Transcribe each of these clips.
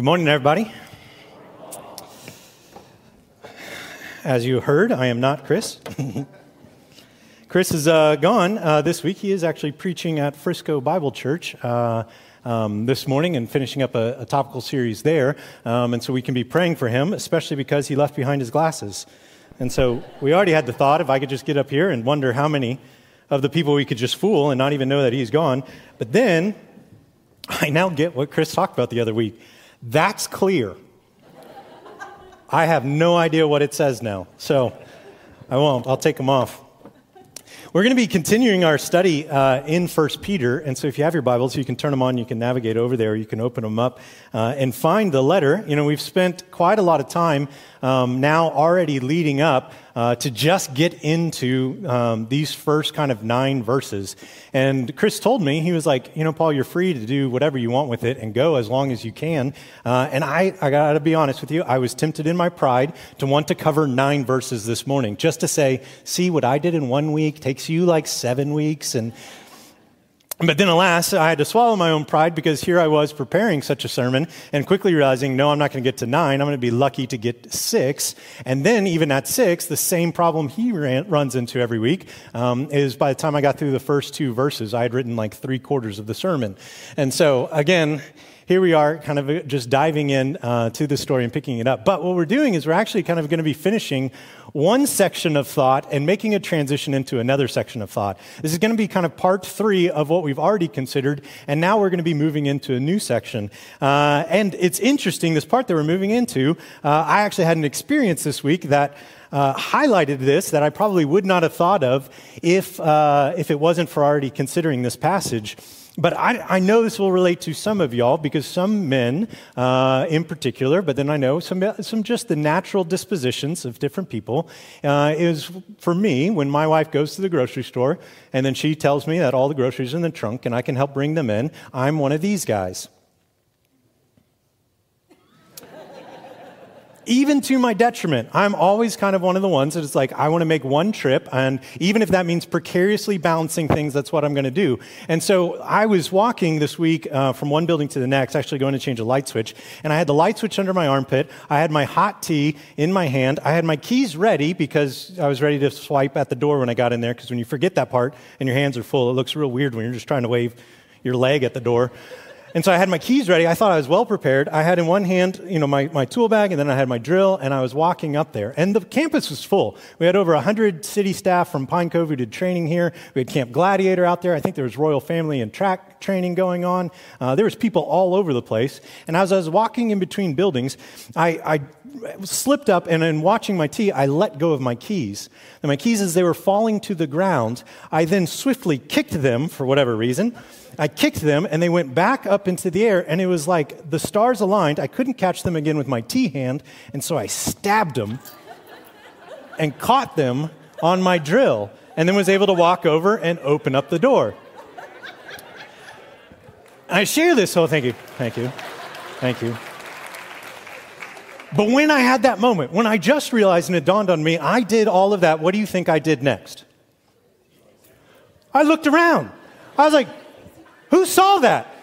Good morning, everybody. As you heard, I am not Chris. Chris is uh, gone uh, this week. He is actually preaching at Frisco Bible Church. Uh, um, this morning and finishing up a, a topical series there. Um, and so we can be praying for him, especially because he left behind his glasses. And so we already had the thought if I could just get up here and wonder how many of the people we could just fool and not even know that he's gone. But then I now get what Chris talked about the other week. That's clear. I have no idea what it says now. So I won't. I'll take them off. We're going to be continuing our study uh, in 1 Peter. And so if you have your Bibles, you can turn them on, you can navigate over there, you can open them up uh, and find the letter. You know, we've spent quite a lot of time um, now already leading up uh, to just get into um, these first kind of nine verses. And Chris told me, he was like, you know, Paul, you're free to do whatever you want with it and go as long as you can. Uh, and I, I got to be honest with you, I was tempted in my pride to want to cover nine verses this morning, just to say, see what I did in one week takes you like seven weeks. And but then, alas, I had to swallow my own pride because here I was preparing such a sermon and quickly realizing, no, I'm not going to get to nine. I'm going to be lucky to get six. And then, even at six, the same problem he ran, runs into every week um, is by the time I got through the first two verses, I had written like three quarters of the sermon. And so, again, here we are kind of just diving in uh, to the story and picking it up. But what we're doing is we're actually kind of going to be finishing one section of thought and making a transition into another section of thought. This is going to be kind of part three of what we've already considered, and now we're going to be moving into a new section. Uh, and it's interesting, this part that we're moving into, uh, I actually had an experience this week that uh, highlighted this that I probably would not have thought of if, uh, if it wasn't for already considering this passage. But I, I, know this will relate to some of y'all because some men uh, in particular, but then I know some, some just the natural dispositions of different people uh, is for me when my wife goes to the grocery store and then she tells me that all the groceries are in the trunk and I can help bring them in, I'm one of these guys. Even to my detriment, I'm always kind of one of the ones that is like, I want to make one trip, and even if that means precariously balancing things, that's what I'm going to do. And so I was walking this week uh, from one building to the next, actually going to change a light switch, and I had the light switch under my armpit. I had my hot tea in my hand. I had my keys ready because I was ready to swipe at the door when I got in there, because when you forget that part and your hands are full, it looks real weird when you're just trying to wave your leg at the door. And so I had my keys ready. I thought I was well prepared. I had in one hand, you know, my, my tool bag, and then I had my drill, and I was walking up there. And the campus was full. We had over 100 city staff from Pine Cove who did training here. We had Camp Gladiator out there. I think there was Royal Family and track training going on. Uh, there was people all over the place. And as I was walking in between buildings, I, I slipped up, and in watching my tea, I let go of my keys. And my keys, as they were falling to the ground, I then swiftly kicked them for whatever reason. I kicked them and they went back up into the air, and it was like the stars aligned. I couldn't catch them again with my tea hand, and so I stabbed them and caught them on my drill, and then was able to walk over and open up the door. I share this, so thank you, thank you, thank you. But when I had that moment, when I just realized and it dawned on me, I did all of that, what do you think I did next? I looked around. I was like, who saw that?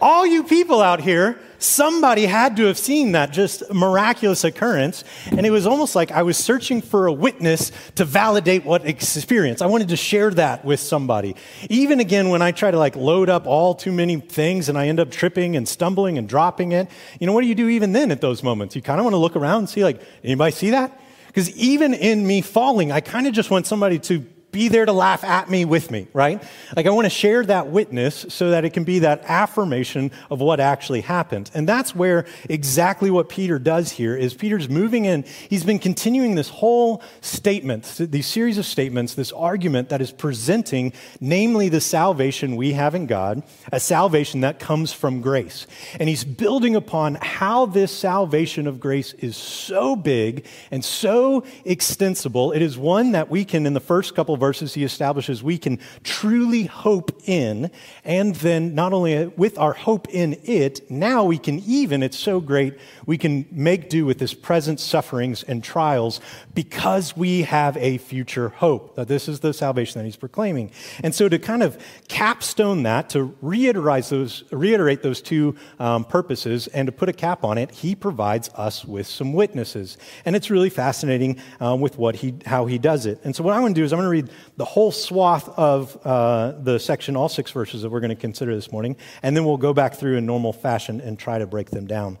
All you people out here, somebody had to have seen that just miraculous occurrence. And it was almost like I was searching for a witness to validate what experience. I wanted to share that with somebody. Even again, when I try to like load up all too many things and I end up tripping and stumbling and dropping it, you know, what do you do even then at those moments? You kind of want to look around and see like, anybody see that? Because even in me falling, I kind of just want somebody to be there to laugh at me with me, right? Like I want to share that witness so that it can be that affirmation of what actually happened. And that's where exactly what Peter does here is Peter's moving in. He's been continuing this whole statement, these series of statements, this argument that is presenting, namely the salvation we have in God, a salvation that comes from grace. And he's building upon how this salvation of grace is so big and so extensible. It is one that we can, in the first couple of verses, he establishes we can truly hope in, and then not only with our hope in it, now we can even, it's so great, we can make do with this present sufferings and trials because we have a future hope. That this is the salvation that he's proclaiming. And so to kind of capstone that, to reiterate those, reiterate those two um, purposes, and to put a cap on it, he provides us with some witnesses. And it's really fascinating um, with what he, how he does it. And so what I'm going to do is I'm going to read the whole swath of uh, the section, all six verses that we're going to consider this morning, and then we'll go back through in normal fashion and try to break them down.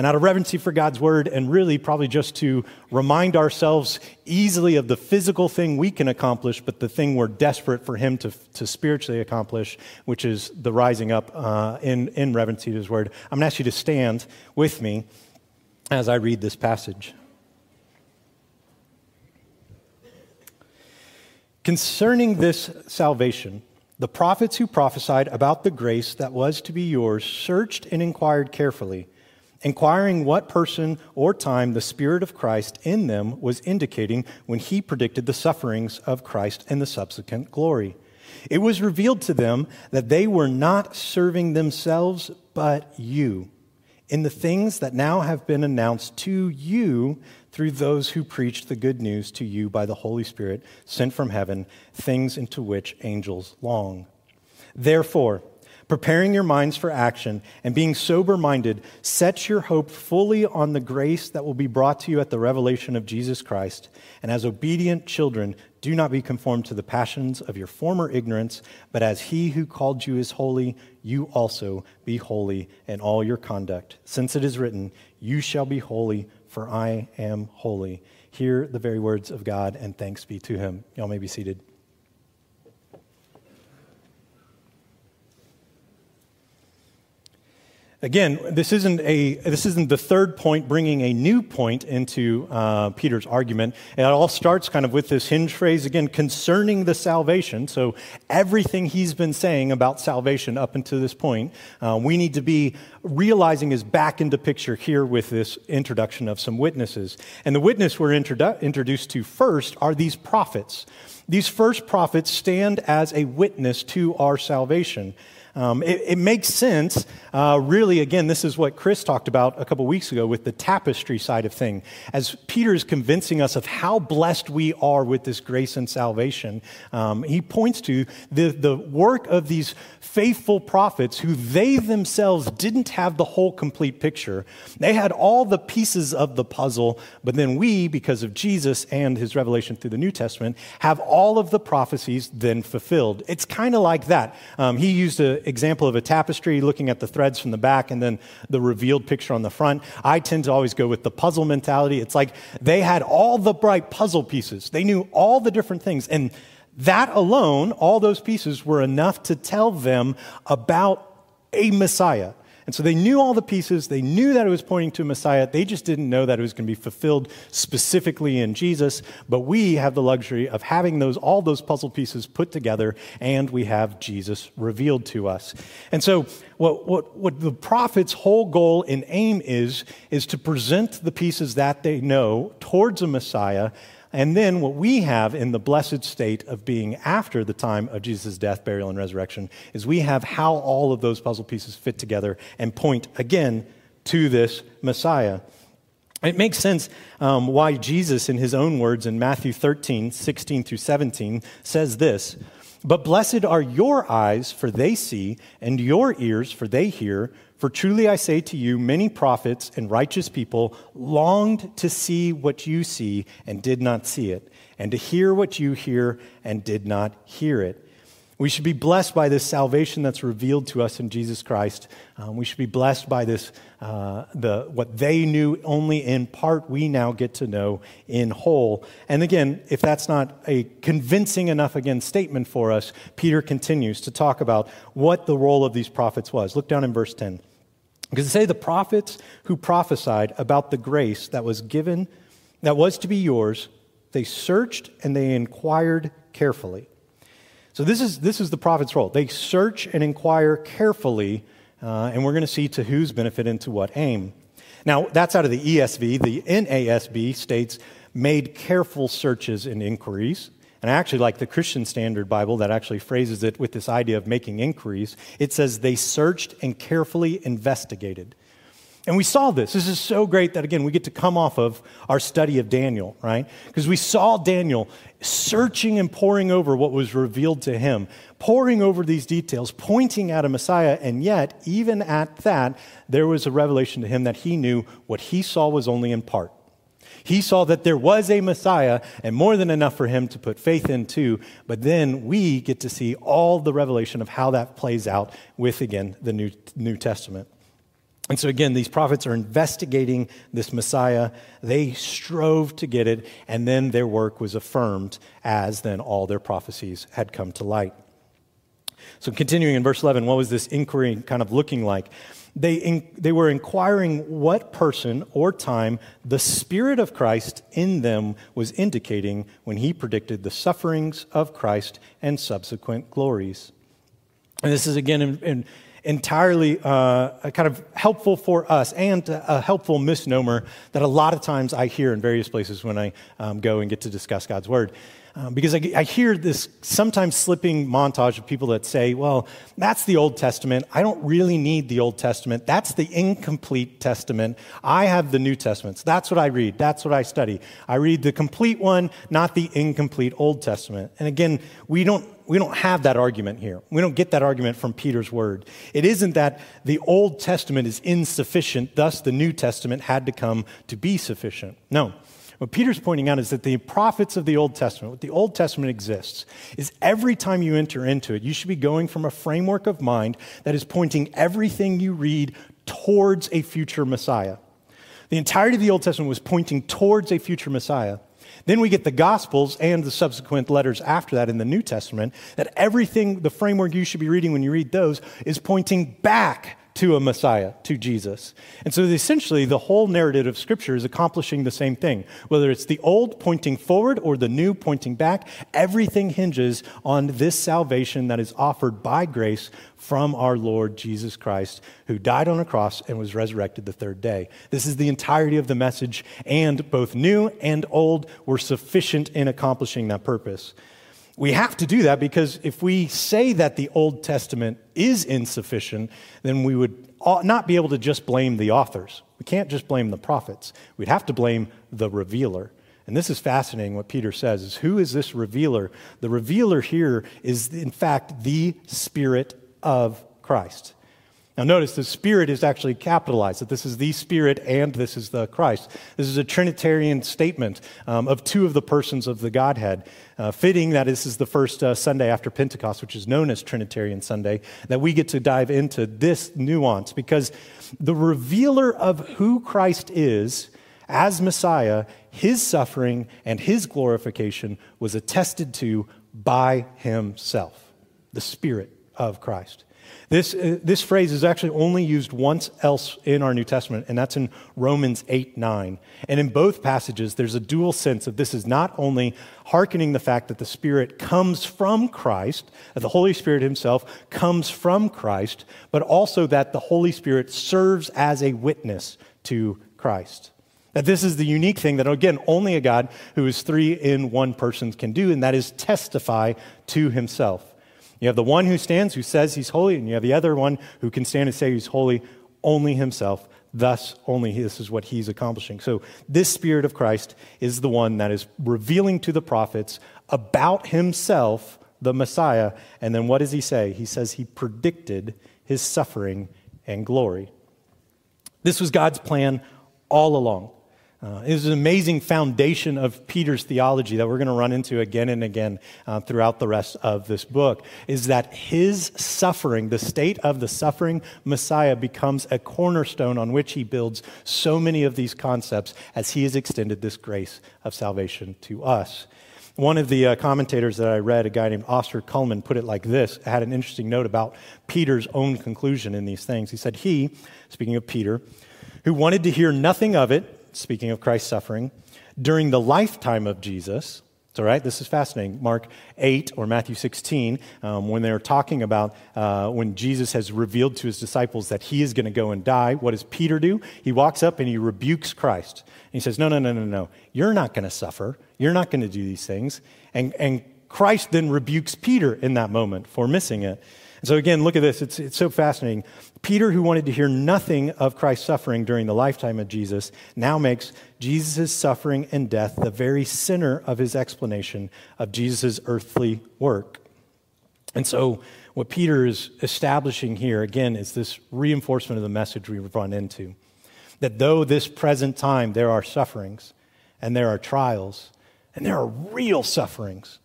And out of reverency for God's word, and really probably just to remind ourselves easily of the physical thing we can accomplish, but the thing we're desperate for Him to, to spiritually accomplish, which is the rising up uh, in, in reverency to His word, I'm going to ask you to stand with me as I read this passage. Concerning this salvation, the prophets who prophesied about the grace that was to be yours searched and inquired carefully, inquiring what person or time the Spirit of Christ in them was indicating when he predicted the sufferings of Christ and the subsequent glory. It was revealed to them that they were not serving themselves, but you, in the things that now have been announced to you through those who preached the good news to you by the Holy Spirit sent from heaven, things into which angels long. Therefore, preparing your minds for action and being sober minded, set your hope fully on the grace that will be brought to you at the revelation of Jesus Christ. And as obedient children, do not be conformed to the passions of your former ignorance, but as he who called you is holy, you also be holy in all your conduct. Since it is written, You shall be holy for I am holy. Hear the very words of God, and thanks be to him. Y'all may be seated. Again, this isn't, a, this isn't the third point bringing a new point into uh, Peter's argument. It all starts kind of with this hinge phrase, again, concerning the salvation. So, everything he's been saying about salvation up until this point, uh, we need to be realizing is back into picture here with this introduction of some witnesses. And the witness we're introdu- introduced to first are these prophets. These first prophets stand as a witness to our salvation. Um, it, it, makes sense, uh, really, again, this is what Chris talked about a couple weeks ago with the tapestry side of thing. As Peter is convincing us of how blessed we are with this grace and salvation, um, he points to the, the work of these faithful prophets who they themselves didn't have the whole complete picture. They had all the pieces of the puzzle, but then we, because of Jesus and his revelation through the New Testament, have all of the prophecies then fulfilled. It's kind of like that. Um, he used a example of a tapestry, looking at the threads from the back and then the revealed picture on the front. I tend to always go with the puzzle mentality. It's like they had all the bright puzzle pieces, they knew all the different things. And that alone, all those pieces were enough to tell them about a Messiah. And so they knew all the pieces. They knew that it was pointing to a Messiah. They just didn't know that it was going to be fulfilled specifically in Jesus. But we have the luxury of having those, all those puzzle pieces put together, and we have Jesus revealed to us. And so what, what, what the prophet's whole goal and aim is, is to present the pieces that they know towards a Messiah and then what we have in the blessed state of being after the time of Jesus' death, burial, and resurrection is we have how all of those puzzle pieces fit together and point again to this Messiah. It makes sense um, why Jesus, in his own words in Matthew 13, 16 through 17, says this But blessed are your eyes, for they see, and your ears, for they hear. For truly I say to you, many prophets and righteous people longed to see what you see and did not see it, and to hear what you hear and did not hear it. We should be blessed by this salvation that's revealed to us in Jesus Christ. Um, we should be blessed by this, uh, the, what they knew only in part, we now get to know in whole. And again, if that's not a convincing enough, again, statement for us, Peter continues to talk about what the role of these prophets was. Look down in verse 10. Because it say the prophets who prophesied about the grace that was given, that was to be yours, they searched and they inquired carefully. So this is, this is the prophet's role. They search and inquire carefully, uh, and we're going to see to whose benefit and to what aim. Now, that's out of the ESV. The NASB states, made careful searches and inquiries. And I actually like the Christian Standard Bible that actually phrases it with this idea of making inquiries. It says, they searched and carefully investigated. And we saw this. This is so great that, again, we get to come off of our study of Daniel, right? Because we saw Daniel searching and poring over what was revealed to him, poring over these details, pointing at a Messiah. And yet, even at that, there was a revelation to him that he knew what he saw was only in part. He saw that there was a Messiah and more than enough for him to put faith into. But then we get to see all the revelation of how that plays out with, again, the New, New Testament. And so, again, these prophets are investigating this Messiah. They strove to get it, and then their work was affirmed as then all their prophecies had come to light. So, continuing in verse 11, what was this inquiry kind of looking like? They, in, they were inquiring what person or time the Spirit of Christ in them was indicating when he predicted the sufferings of Christ and subsequent glories. And this is again in, in entirely uh, kind of helpful for us and a helpful misnomer that a lot of times I hear in various places when I um, go and get to discuss God's Word. Um, because I, I, hear this sometimes slipping montage of people that say, well, that's the Old Testament. I don't really need the Old Testament. That's the incomplete Testament. I have the New Testaments. That's what I read. That's what I study. I read the complete one, not the incomplete Old Testament. And again, we don't we don't have that argument here. We don't get that argument from Peter's word. It isn't that the Old Testament is insufficient, thus the New Testament had to come to be sufficient. No. What Peter's pointing out is that the prophets of the Old Testament, what the Old Testament exists, is every time you enter into it, you should be going from a framework of mind that is pointing everything you read towards a future Messiah. The entirety of the Old Testament was pointing towards a future Messiah. Then we get the Gospels and the subsequent letters after that in the New Testament, that everything, the framework you should be reading when you read those, is pointing back to a Messiah, to Jesus. And so essentially, the whole narrative of Scripture is accomplishing the same thing. Whether it's the old pointing forward or the new pointing back, everything hinges on this salvation that is offered by grace from our Lord Jesus Christ, who died on a cross and was resurrected the third day. This is the entirety of the message, and both new and old were sufficient in accomplishing that purpose. We have to do that because if we say that the Old Testament is insufficient, then we would not be able to just blame the authors. We can't just blame the prophets. We'd have to blame the revealer. And this is fascinating what Peter says is who is this revealer? The revealer here is in fact the spirit of Christ. Now, notice the Spirit is actually capitalized, that this is the Spirit and this is the Christ. This is a Trinitarian statement um, of two of the persons of the Godhead. Uh, fitting that this is the first uh, Sunday after Pentecost, which is known as Trinitarian Sunday, that we get to dive into this nuance because the revealer of who Christ is as Messiah, his suffering and his glorification was attested to by himself, the Spirit of Christ. This, uh, this phrase is actually only used once else in our New Testament, and that's in Romans 8 9. And in both passages, there's a dual sense of this is not only hearkening the fact that the Spirit comes from Christ, that the Holy Spirit Himself comes from Christ, but also that the Holy Spirit serves as a witness to Christ. That this is the unique thing that, again, only a God who is three in one person can do, and that is testify to Himself. You have the one who stands who says he's holy, and you have the other one who can stand and say he's holy only himself. Thus, only this is what he's accomplishing. So, this Spirit of Christ is the one that is revealing to the prophets about himself, the Messiah. And then what does he say? He says he predicted his suffering and glory. This was God's plan all along. Uh, it is an amazing foundation of Peter's theology that we're going to run into again and again uh, throughout the rest of this book. Is that his suffering, the state of the suffering Messiah, becomes a cornerstone on which he builds so many of these concepts as he has extended this grace of salvation to us. One of the uh, commentators that I read, a guy named Oscar Cullmann, put it like this. had an interesting note about Peter's own conclusion in these things. He said, He, speaking of Peter, who wanted to hear nothing of it, speaking of Christ's suffering, during the lifetime of Jesus, It's all right. This is fascinating. Mark 8 or Matthew 16, um, when they're talking about uh, when Jesus has revealed to his disciples that he is going to go and die, what does Peter do? He walks up and he rebukes Christ. And he says, No, no, no, no, no. You're not going to suffer. You're not going to do these things. And, and Christ then rebukes Peter in that moment for missing it. And so, again, look at this. It's, it's so fascinating. Peter, who wanted to hear nothing of Christ's suffering during the lifetime of Jesus, now makes Jesus' suffering and death the very center of his explanation of Jesus' earthly work. And so, what Peter is establishing here, again, is this reinforcement of the message we've run into. That though this present time there are sufferings, and there are trials, and there are real sufferings,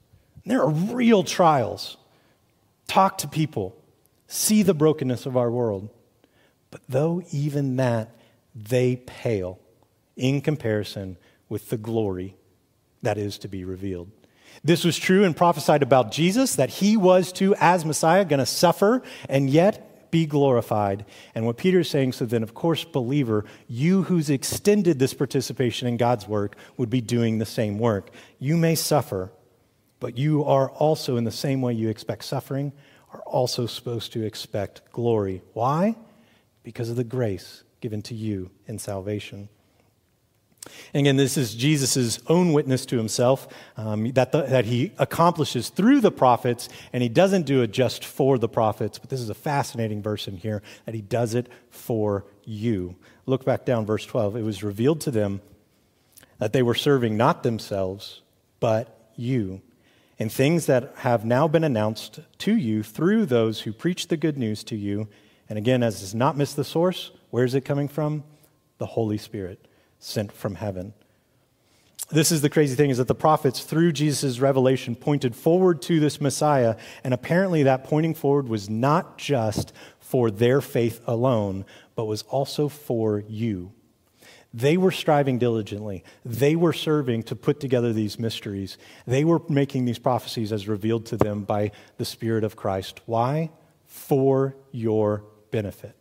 and there are real trials, talk to people, see the brokenness of our world. But though even that, they pale in comparison with the glory that is to be revealed. This was true and prophesied about Jesus, that he was to, as Messiah, going to suffer and yet be glorified. And what Peter is saying, so then, of course, believer, you who's extended this participation in God's work would be doing the same work. You may suffer, but you are also, in the same way you expect suffering, are also supposed to expect glory. Why? Because of the grace given to you in salvation. And again, this is Jesus' own witness to himself um, that, the, that he accomplishes through the prophets, and he doesn't do it just for the prophets, but this is a fascinating verse in here that he does it for you. Look back down, verse 12. It was revealed to them that they were serving not themselves, but you and things that have now been announced to you through those who preach the good news to you. And again, as does not miss the source, where is it coming from? The Holy Spirit sent from heaven. This is the crazy thing is that the prophets, through Jesus' revelation, pointed forward to this Messiah, and apparently that pointing forward was not just for their faith alone, but was also for you. They were striving diligently. They were serving to put together these mysteries. They were making these prophecies as revealed to them by the Spirit of Christ. Why? For your benefit.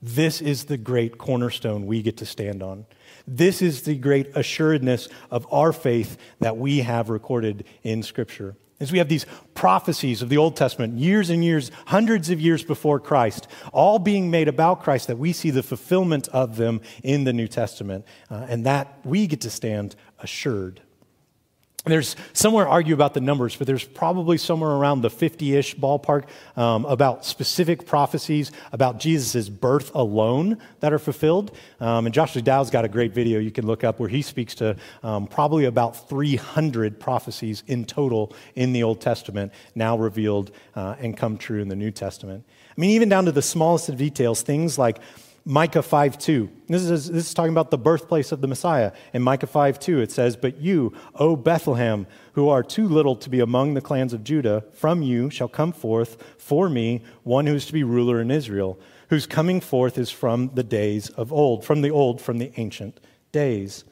This is the great cornerstone we get to stand on. This is the great assuredness of our faith that we have recorded in Scripture. As we have these prophecies of the Old Testament, years and years, hundreds of years before Christ, all being made about Christ, that we see the fulfillment of them in the New Testament, uh, and that we get to stand assured. There's somewhere argue about the numbers, but there's probably somewhere around the 50 ish ballpark um, about specific prophecies about Jesus' birth alone that are fulfilled. Um, and Joshua Dow's got a great video you can look up where he speaks to um, probably about 300 prophecies in total in the Old Testament now revealed uh, and come true in the New Testament. I mean, even down to the smallest of details, things like Micah 5 2. This is, this is talking about the birthplace of the Messiah. In Micah 5 2, it says, But you, O Bethlehem, who are too little to be among the clans of Judah, from you shall come forth for me one who is to be ruler in Israel, whose coming forth is from the days of old, from the old, from the ancient days.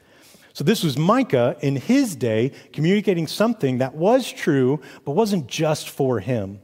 So this was Micah in his day communicating something that was true, but wasn't just for him.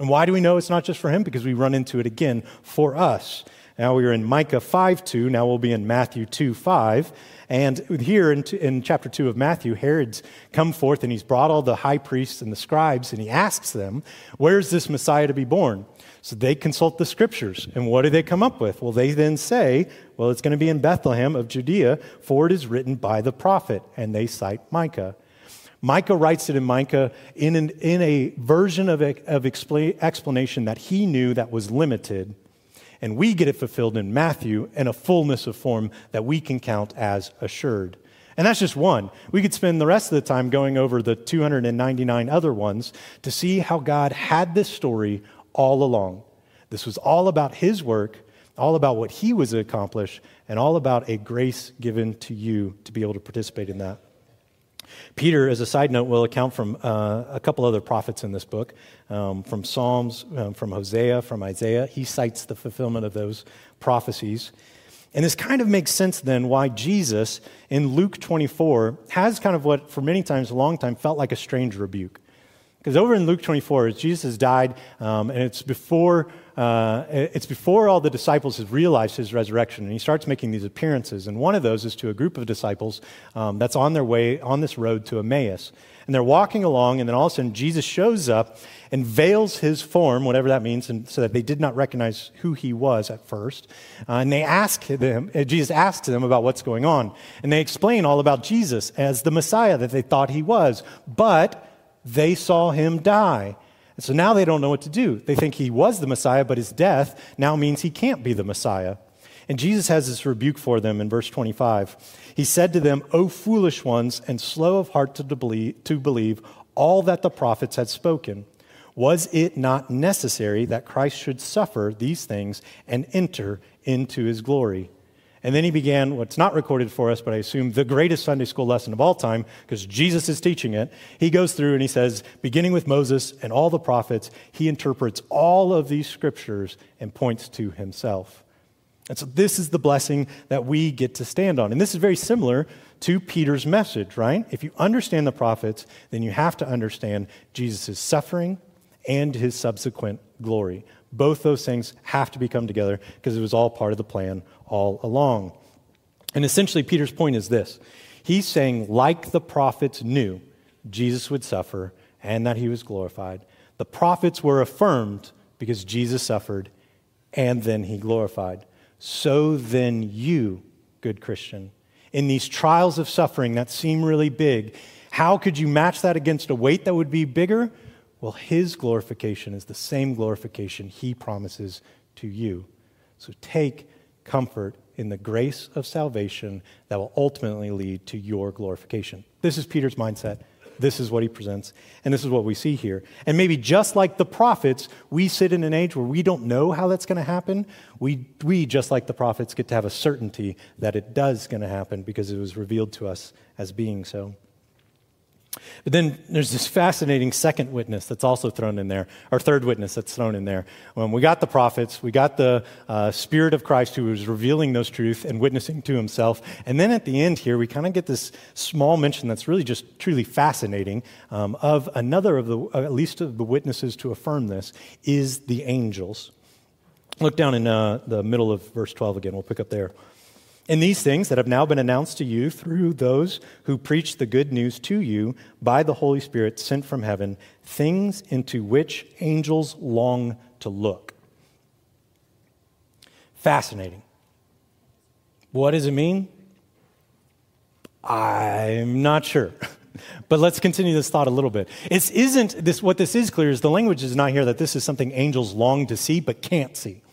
And why do we know it's not just for him? Because we run into it again for us. Now we are in Micah 5 2. Now we'll be in Matthew 2 5. And here in, in, chapter 2 of Matthew, Herod's come forth and he's brought all the high priests and the scribes and he asks them, Where's this Messiah to be born? So they consult the scriptures. And what do they come up with? Well, they then say, Well, it's going to be in Bethlehem of Judea, for it is written by the prophet. And they cite Micah. Micah writes it in Micah in, an, in a version of, of explanation that he knew that was limited and we get it fulfilled in Matthew in a fullness of form that we can count as assured. And that's just one. We could spend the rest of the time going over the 299 other ones to see how God had this story all along. This was all about His work, all about what He was accomplished, and all about a grace given to you to be able to participate in that. Peter, as a side note, will account from uh, a couple other prophets in this book, um, from Psalms, um, from Hosea, from Isaiah. He cites the fulfillment of those prophecies. And this kind of makes sense then why Jesus in Luke 24 has kind of what, for many times, a long time, felt like a strange rebuke. Because over in Luke 24, Jesus has died, um, and it's before, uh, it's before all the disciples have realized his resurrection, and he starts making these appearances. And one of those is to a group of disciples um, that's on their way on this road to Emmaus. And they're walking along, and then all of a sudden, Jesus shows up and veils his form, whatever that means, and so that they did not recognize who he was at first. Uh, and they ask them, uh, Jesus asks them about what's going on. And they explain all about Jesus as the Messiah that they thought he was. But they saw him die. And so now they don't know what to do. They think he was the Messiah, but his death now means he can't be the Messiah. And Jesus has this rebuke for them in verse 25. He said to them, O foolish ones, and slow of heart to believe, to believe all that the prophets had spoken. Was it not necessary that Christ should suffer these things and enter into his glory? And then he began what's not recorded for us, but I assume the greatest Sunday school lesson of all time, because Jesus is teaching it. He goes through and he says, beginning with Moses and all the prophets, he interprets all of these scriptures and points to himself. And so this is the blessing that we get to stand on. And this is very similar to Peter's message, right? If you understand the prophets, then you have to understand Jesus' suffering and his subsequent glory. Both those things have to become together because it was all part of the plan all along. And essentially, Peter's point is this He's saying, like the prophets knew, Jesus would suffer and that he was glorified. The prophets were affirmed because Jesus suffered and then he glorified. So then, you, good Christian, in these trials of suffering that seem really big, how could you match that against a weight that would be bigger? Well, his glorification is the same glorification he promises to you. So take comfort in the grace of salvation that will ultimately lead to your glorification. This is Peter's mindset. This is what he presents, and this is what we see here. And maybe just like the prophets, we sit in an age where we don't know how that's going to happen. We, we, just like the prophets, get to have a certainty that it does going to happen because it was revealed to us as being so. But then there's this fascinating second witness that's also thrown in there, or third witness that's thrown in there. When we got the prophets, we got the uh, Spirit of Christ who was revealing those truths and witnessing to himself. And then at the end here, we kind of get this small mention that's really just truly fascinating um, of another of the, uh, at least of the witnesses to affirm this, is the angels. Look down in uh, the middle of verse 12 again. We'll pick up there. And these things that have now been announced to you through those who preach the good news to you by the Holy Spirit sent from heaven, things into which angels long to look. Fascinating. What does it mean? I'm not sure. But let's continue this thought a little bit. It isn't this what this is clear is the language is not here that this is something angels long to see but can't see.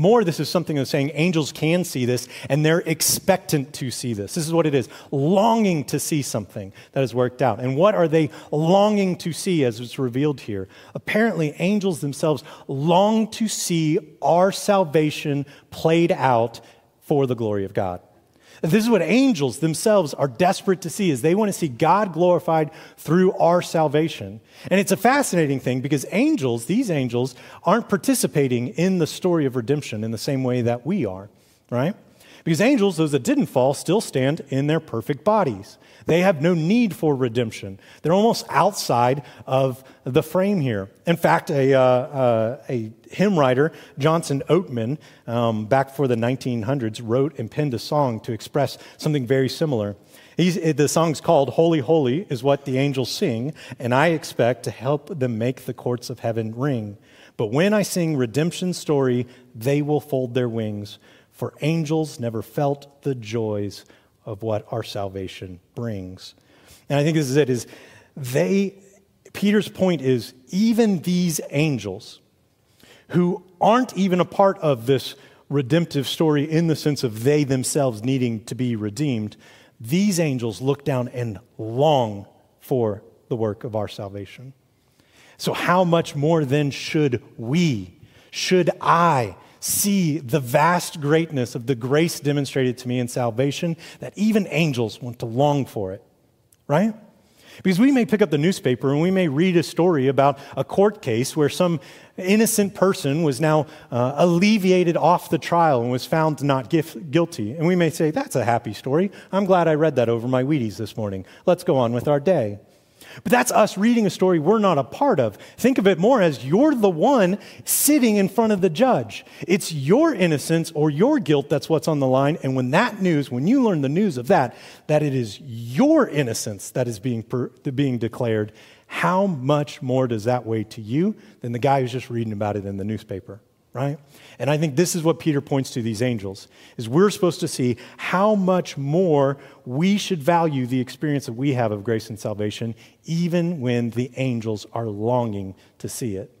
More, this is something of saying angels can see this and they're expectant to see this. This is what it is longing to see something that has worked out. And what are they longing to see as it's revealed here? Apparently, angels themselves long to see our salvation played out for the glory of God. This is what angels themselves are desperate to see is they want to see God glorified through our salvation. And it's a fascinating thing because angels, these angels, aren't participating in the story of redemption in the same way that we are, right? Because angels, those that didn't fall, still stand in their perfect bodies. They have no need for redemption. They're almost outside of the frame here. In fact, a, uh, uh, a hymn writer, Johnson Oatman, um, back for the 1900s, wrote and penned a song to express something very similar. He's, the song's called Holy, Holy, is what the angels sing, and I expect to help them make the courts of heaven ring. But when I sing redemption's story, they will fold their wings, for angels never felt the joys of what our salvation brings. And I think this is it is they Peter's point is even these angels who aren't even a part of this redemptive story in the sense of they themselves needing to be redeemed, these angels look down and long for the work of our salvation. So, how much more then should we, should I, see the vast greatness of the grace demonstrated to me in salvation that even angels want to long for it, right? Because we may pick up the newspaper and we may read a story about a court case where some innocent person was now uh, alleviated off the trial and was found not gif- guilty. And we may say, that's a happy story. I'm glad I read that over my Wheaties this morning. Let's go on with our day. But that's us reading a story we're not a part of. Think of it more as you're the one sitting in front of the judge. It's your innocence or your guilt that's what's on the line. And when that news, when you learn the news of that, that it is your innocence that is being, per, being declared, how much more does that weigh to you than the guy who's just reading about it in the newspaper? Right? And I think this is what Peter points to these angels is we're supposed to see how much more we should value the experience that we have of grace and salvation even when the angels are longing to see it.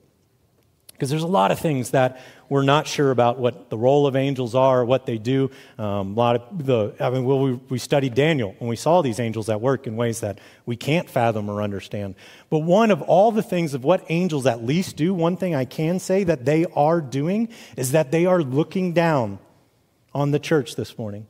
Because there's a lot of things that we're not sure about what the role of angels are, what they do. Um, a lot of the, I mean, well, we, we studied Daniel and we saw these angels at work in ways that we can't fathom or understand. But one of all the things of what angels at least do, one thing I can say that they are doing is that they are looking down on the church this morning.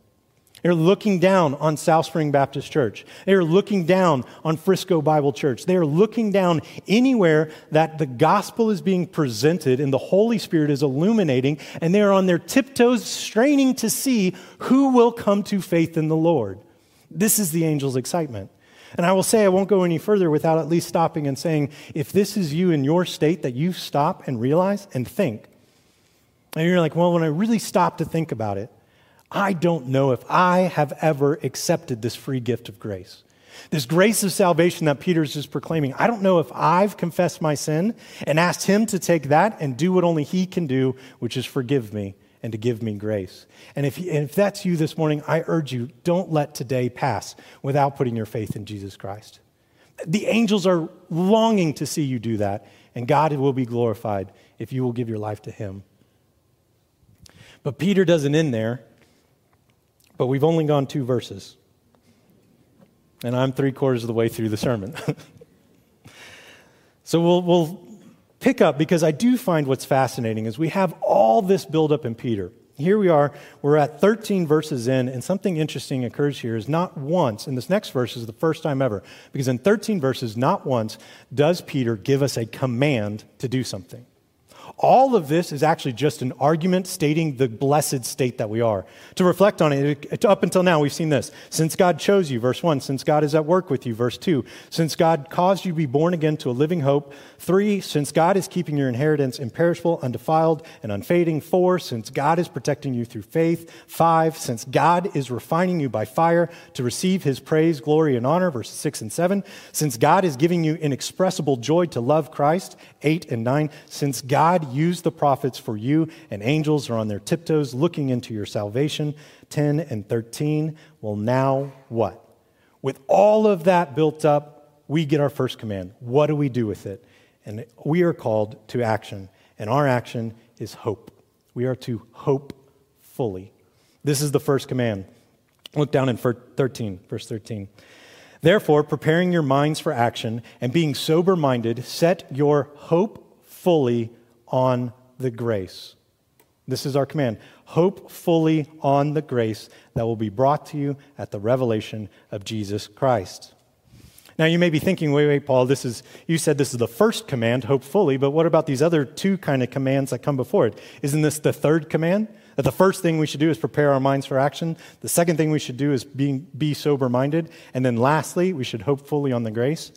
They're looking down on South Spring Baptist Church. They are looking down on Frisco Bible Church. They are looking down anywhere that the gospel is being presented and the Holy Spirit is illuminating, and they are on their tiptoes straining to see who will come to faith in the Lord. This is the angel's excitement. And I will say, I won't go any further without at least stopping and saying, if this is you in your state, that you stop and realize and think. And you're like, well, when I really stop to think about it, I don't know if I have ever accepted this free gift of grace. This grace of salvation that Peter's just proclaiming, I don't know if I've confessed my sin and asked him to take that and do what only he can do, which is forgive me and to give me grace. And if, and if that's you this morning, I urge you, don't let today pass without putting your faith in Jesus Christ. The angels are longing to see you do that, and God will be glorified if you will give your life to him. But Peter doesn't end there. But we've only gone two verses. And I'm three quarters of the way through the sermon. so we'll, we'll pick up because I do find what's fascinating is we have all this buildup in Peter. Here we are, we're at 13 verses in, and something interesting occurs here is not once, and this next verse is the first time ever, because in 13 verses, not once does Peter give us a command to do something. All of this is actually just an argument stating the blessed state that we are. To reflect on it, up until now, we've seen this. Since God chose you, verse 1. Since God is at work with you, verse 2. Since God caused you to be born again to a living hope, 3. Since God is keeping your inheritance imperishable, undefiled, and unfading, 4. Since God is protecting you through faith, 5. Since God is refining you by fire to receive his praise, glory, and honor, verses 6 and 7. Since God is giving you inexpressible joy to love Christ, 8 and 9. Since God use the prophets for you, and angels are on their tiptoes looking into your salvation. 10 and 13. Well, now what? With all of that built up, we get our first command. What do we do with it? And we are called to action, and our action is hope. We are to hope fully. This is the first command. Look down in 13, verse 13. Therefore, preparing your minds for action and being sober minded, set your hope fully on the grace. This is our command. Hope fully on the grace that will be brought to you at the revelation of Jesus Christ. Now you may be thinking, wait, wait, Paul, this is you said this is the first command, hope fully, but what about these other two kind of commands that come before it? Isn't this the third command? That the first thing we should do is prepare our minds for action. The second thing we should do is being, be sober minded. And then lastly, we should hope fully on the grace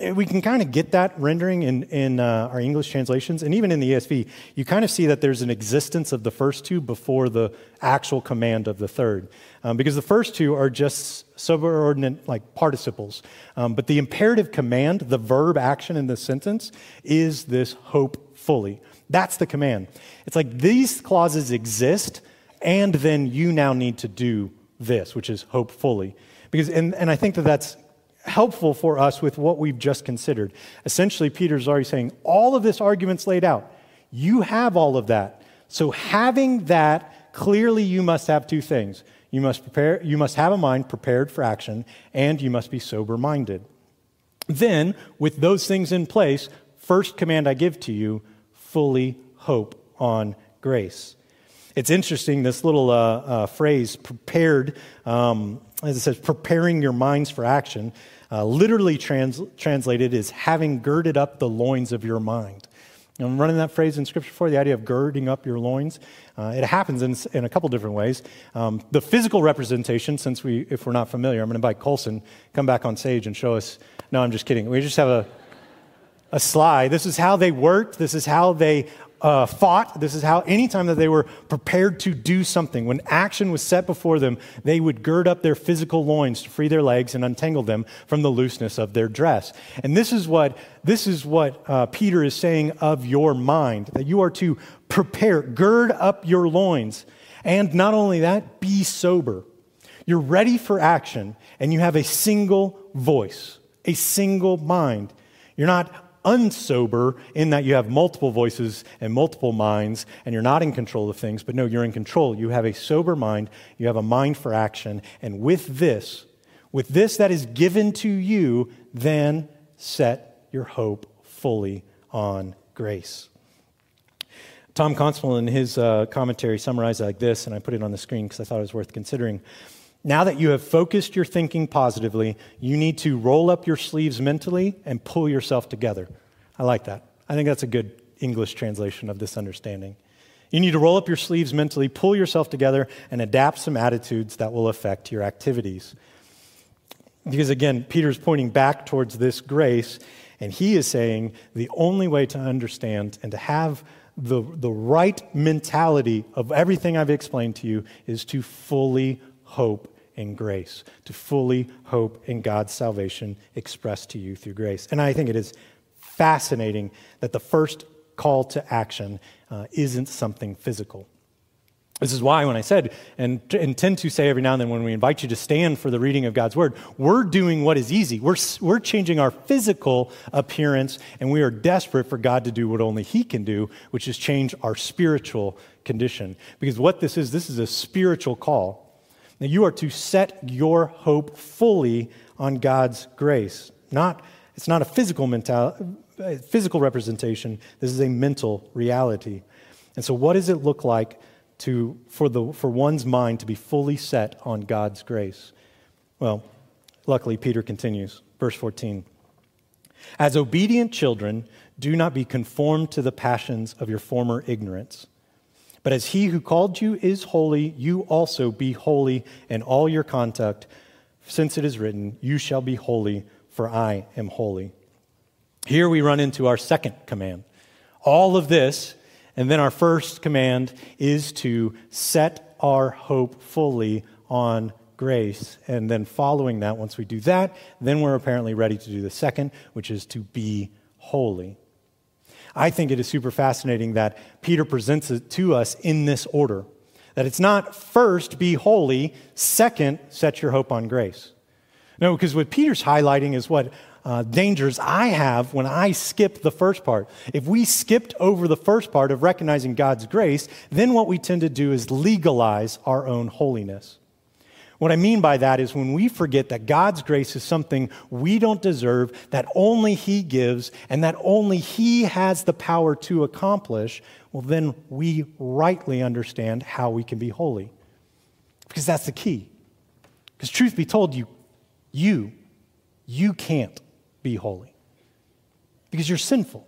we can kind of get that rendering in, in uh, our English translations, and even in the ESV, you kind of see that there's an existence of the first two before the actual command of the third. Um, because the first two are just subordinate, like participles. Um, but the imperative command, the verb action in the sentence, is this hope fully. That's the command. It's like these clauses exist, and then you now need to do this, which is hope fully. Because, and, and I think that that's helpful for us with what we've just considered. Essentially, Peter's already saying, all of this argument's laid out. You have all of that. So, having that, clearly you must have two things. You must, prepare, you must have a mind prepared for action, and you must be sober minded. Then, with those things in place, first command I give to you fully hope on grace. It's interesting, this little uh, uh, phrase, prepared, um, as it says, preparing your minds for action, uh, literally trans- translated is having girded up the loins of your mind. I'm running that phrase in Scripture for the idea of girding up your loins. Uh, it happens in, in a couple different ways. Um, the physical representation, since we, if we're not familiar, I'm going to invite Colson come back on stage and show us. No, I'm just kidding. We just have a a slide. This is how they worked. This is how they uh, fought. This is how, anytime that they were prepared to do something, when action was set before them, they would gird up their physical loins to free their legs and untangle them from the looseness of their dress. And this is what, this is what uh, Peter is saying of your mind that you are to prepare, gird up your loins. And not only that, be sober. You're ready for action, and you have a single voice, a single mind. You're not unsober in that you have multiple voices and multiple minds and you're not in control of things, but no, you're in control. You have a sober mind, you have a mind for action, and with this, with this that is given to you, then set your hope fully on grace. Tom Constable, in his uh, commentary, summarized it like this, and I put it on the screen because I thought it was worth considering. Now that you have focused your thinking positively, you need to roll up your sleeves mentally and pull yourself together. I like that. I think that's a good English translation of this understanding. You need to roll up your sleeves mentally, pull yourself together, and adapt some attitudes that will affect your activities. Because again, Peter's pointing back towards this grace, and he is saying the only way to understand and to have the, the right mentality of everything I've explained to you is to fully hope in grace, to fully hope in God's salvation expressed to you through grace. And I think it is fascinating that the first call to action uh, isn't something physical. This is why, when I said, and intend to say every now and then when we invite you to stand for the reading of God's word, we're doing what is easy. We're, we're changing our physical appearance, and we are desperate for God to do what only He can do, which is change our spiritual condition. Because what this is, this is a spiritual call. Now, you are to set your hope fully on God's grace. Not, it's not a physical, mental, physical representation, this is a mental reality. And so, what does it look like to, for, the, for one's mind to be fully set on God's grace? Well, luckily, Peter continues. Verse 14. As obedient children, do not be conformed to the passions of your former ignorance but as he who called you is holy, you also be holy in all your conduct, since it is written, You shall be holy, for I am holy. Here we run into our second command. All of this, and then our first command is to set our hope fully on grace. And then following that, once we do that, then we're apparently ready to do the second, which is to be holy. I think it is super fascinating that Peter presents it to us in this order. That it's not first, be holy, second, set your hope on grace. No, because what Peter's highlighting is what uh, dangers I have when I skip the first part. If we skipped over the first part of recognizing God's grace, then what we tend to do is legalize our own holiness. What I mean by that is when we forget that God's grace is something we don't deserve, that only He gives, and that only He has the power to accomplish, well, then we rightly understand how we can be holy. Because that's the key. Because truth be told, you, you, you can't be holy. Because you're sinful.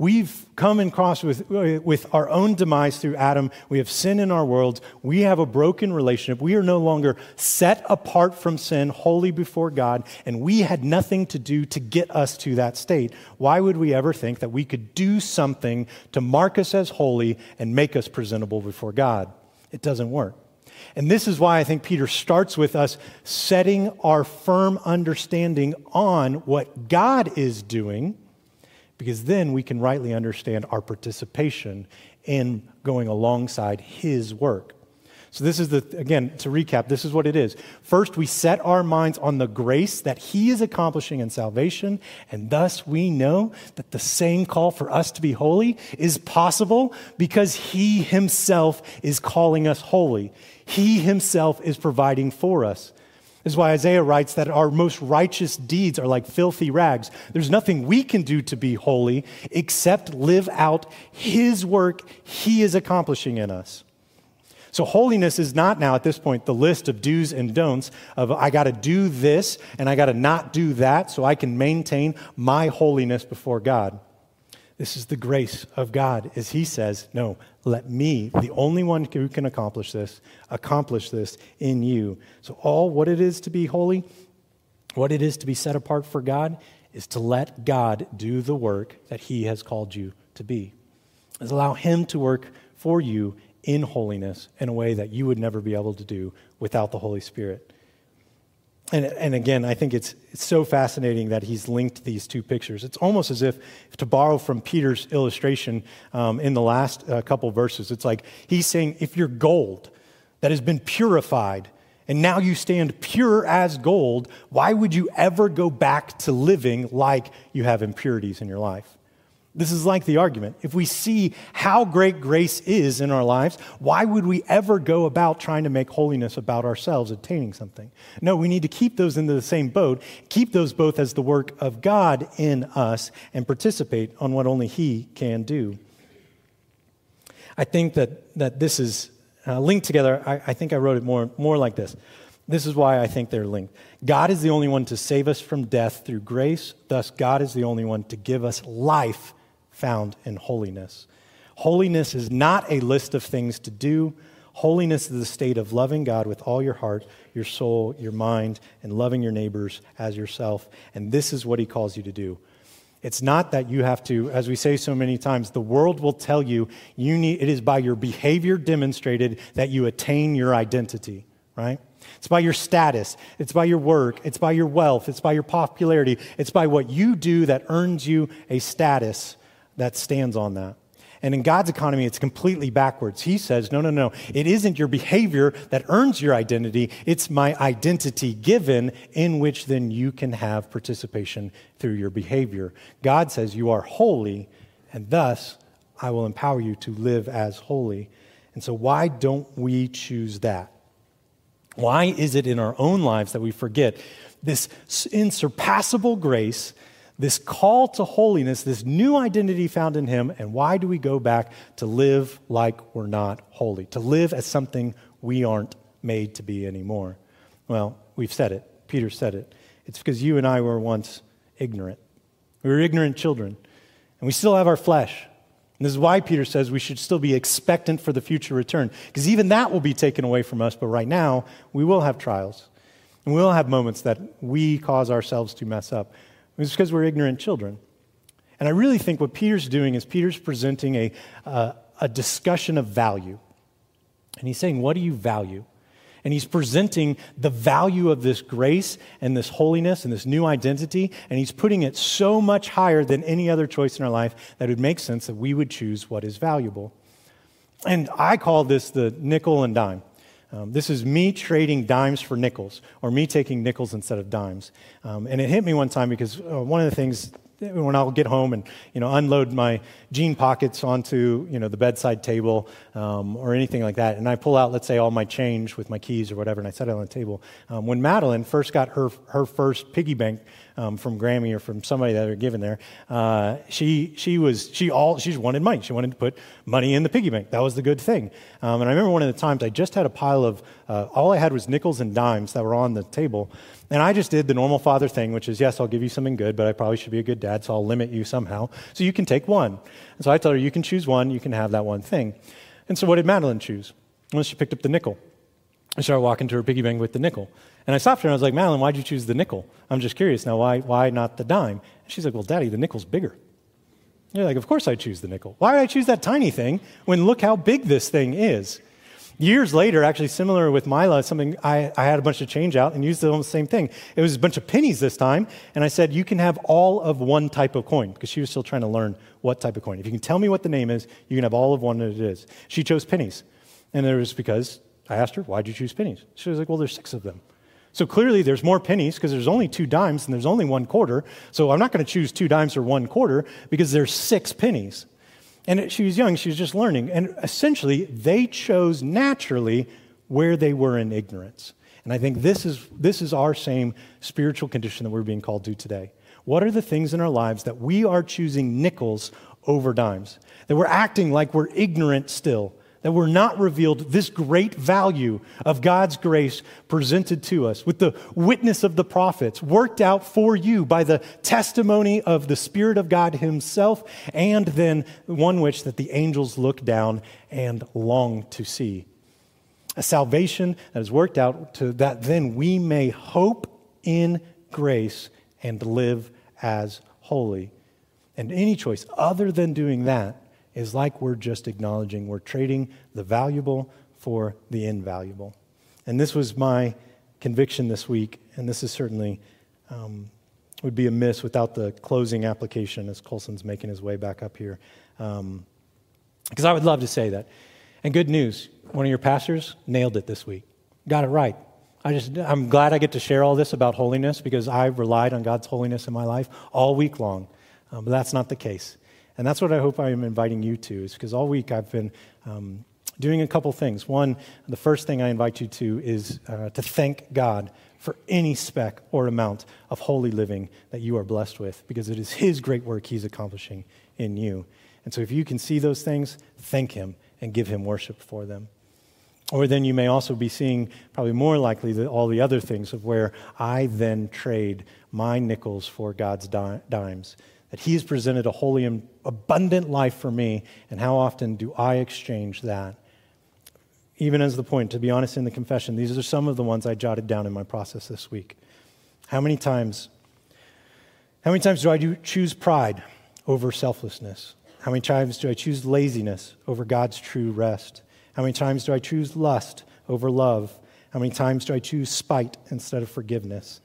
We've come and crossed with, with our own demise through Adam. We have sin in our world. We have a broken relationship. We are no longer set apart from sin, holy before God, and we had nothing to do to get us to that state. Why would we ever think that we could do something to mark us as holy and make us presentable before God? It doesn't work. And this is why I think Peter starts with us setting our firm understanding on what God is doing because then we can rightly understand our participation in going alongside His work. So, this is the, again, to recap, this is what it is. First, we set our minds on the grace that He is accomplishing in salvation, and thus we know that the same call for us to be holy is possible because He Himself is calling us holy. He Himself is providing for us. This is why Isaiah writes that our most righteous deeds are like filthy rags. There's nothing we can do to be holy except live out His work He is accomplishing in us. So, holiness is not now at this point the list of do's and don'ts of I got to do this and I got to not do that so I can maintain my holiness before God. This is the grace of God, as He says, No, let me, the only one who can accomplish this, accomplish this in you. So, all what it is to be holy, what it is to be set apart for God, is to let God do the work that He has called you to be. Is allow Him to work for you in holiness in a way that you would never be able to do without the Holy Spirit. And, and again, I think it's, it's so fascinating that he's linked these two pictures. It's almost as if, to borrow from Peter's illustration um, in the last uh, couple verses, it's like he's saying, if you're gold that has been purified and now you stand pure as gold, why would you ever go back to living like you have impurities in your life? This is like the argument. If we see how great grace is in our lives, why would we ever go about trying to make holiness about ourselves, attaining something? No, we need to keep those into the same boat, keep those both as the work of God in us, and participate on what only He can do. I think that, that this is uh, linked together. I, I think I wrote it more, more like this. This is why I think they're linked. God is the only one to save us from death through grace. Thus, God is the only one to give us life found in holiness. Holiness is not a list of things to do. Holiness is the state of loving God with all your heart, your soul, your mind, and loving your neighbors as yourself. And this is what he calls you to do. It's not that you have to, as we say so many times, the world will tell you, you need, it is by your behavior demonstrated that you attain your identity, right? It's by your status. It's by your work. It's by your wealth. It's by your popularity. It's by what you do that earns you a status that stands on that. And in God's economy, it's completely backwards. He says, no, no, no. It isn't your behavior that earns your identity. It's my identity given in which then you can have participation through your behavior. God says you are holy, and thus I will empower you to live as holy. And so, why don't we choose that? Why is it in our own lives that we forget this insurpassable grace this call to holiness, this new identity found in Him, and why do we go back to live like we're not holy, to live as something we aren't made to be anymore? Well, we've said it. Peter said it. It's because you and I were once ignorant. We were ignorant children, and we still have our flesh. And this is why Peter says we should still be expectant for the future return, because even that will be taken away from us. But right now, we will have trials, and we will have moments that we cause ourselves to mess up. It's because we're ignorant children. And I really think what Peter's doing is Peter's presenting a, uh, a discussion of value. And he's saying, What do you value? And he's presenting the value of this grace and this holiness and this new identity. And he's putting it so much higher than any other choice in our life that it would make sense that we would choose what is valuable. And I call this the nickel and dime. Um, this is me trading dimes for nickels, or me taking nickels instead of dimes. Um, and it hit me one time because uh, one of the things when I'll get home and you know unload my jean pockets onto you know the bedside table um, or anything like that, and I pull out let's say all my change with my keys or whatever, and I set it on the table. Um, when Madeline first got her her first piggy bank um, from Grammy or from somebody that are given there, uh, she she was she all she wanted money. She wanted to put money in the piggy bank. That was the good thing. Um, and I remember one of the times I just had a pile of uh, all I had was nickels and dimes that were on the table. And I just did the normal father thing, which is, yes, I'll give you something good, but I probably should be a good dad, so I'll limit you somehow. So you can take one. And so I told her, you can choose one, you can have that one thing. And so what did Madeline choose? Well, she picked up the nickel. I started walking to her piggy bank with the nickel. And I stopped her and I was like, Madeline, why'd you choose the nickel? I'm just curious now, why, why not the dime? And she's like, well, Daddy, the nickel's bigger. You're like, of course I choose the nickel. Why did I choose that tiny thing when look how big this thing is? Years later, actually similar with Mila, something I, I had a bunch of change out and used the same thing. It was a bunch of pennies this time, and I said, you can have all of one type of coin, because she was still trying to learn what type of coin. If you can tell me what the name is, you can have all of one that it is. She chose pennies. And it was because I asked her, why'd you choose pennies? She was like, well, there's six of them. So clearly there's more pennies because there's only two dimes and there's only one quarter. So I'm not going to choose two dimes or one quarter because there's six pennies. And she was young, she was just learning. And essentially, they chose naturally where they were in ignorance. And I think this is, this is our same spiritual condition that we're being called to today. What are the things in our lives that we are choosing nickels over dimes? That we're acting like we're ignorant still, that were not revealed this great value of God's grace presented to us with the witness of the prophets, worked out for you by the testimony of the Spirit of God Himself, and then one which that the angels look down and long to see. A salvation that is worked out to that then we may hope in grace and live as holy. And any choice other than doing that is like we're just acknowledging we're trading the valuable for the invaluable. And this was my conviction this week, and this is certainly um, would be amiss without the closing application as Colson's making his way back up here. Because um, I would love to say that. And good news, one of your pastors nailed it this week. Got it right. I just, I'm glad I get to share all this about holiness because I relied on God's holiness in my life all week long. Um, but that's not the case. And that's what I hope I am inviting you to, is because all week I've been um, doing a couple things. One, the first thing I invite you to is uh, to thank God for any speck or amount of holy living that you are blessed with, because it is His great work He's accomplishing in you. And so if you can see those things, thank Him and give Him worship for them. Or then you may also be seeing, probably more likely, the, all the other things of where I then trade my nickels for God's di- dimes that He has presented a holy and abundant life for me, and how often do I exchange that? Even as the point, to be honest, in the confession, these are some of the ones I jotted down in my process this week. How many times, how many times do I do choose pride over selflessness? How many times do I choose laziness over God's true rest? How many times do I choose lust over love? How many times do I choose spite instead of forgiveness?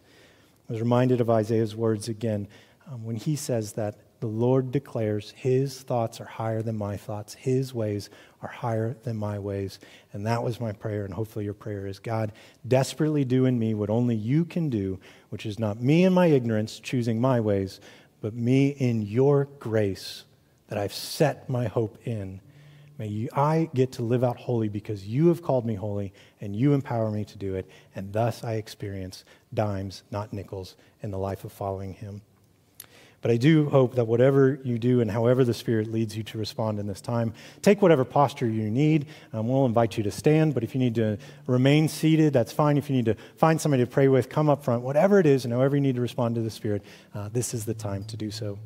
I was reminded of Isaiah's words again um, when he says that the Lord declares his thoughts are higher than my thoughts, his ways are higher than my ways. And that was my prayer, and hopefully your prayer is God, desperately do in me what only you can do, which is not me in my ignorance choosing my ways, but me in your grace that I've set my hope in. May you, I get to live out holy because you have called me holy and you empower me to do it, and thus I experience dimes, not nickels, in the life of following him. But I do hope that whatever you do and however the Spirit leads you to respond in this time, take whatever posture you need. Um, we'll invite you to stand, but if you need to remain seated, that's fine. If you need to find somebody to pray with, come up front. Whatever it is, and however you need to respond to the Spirit, uh, this is the time to do so.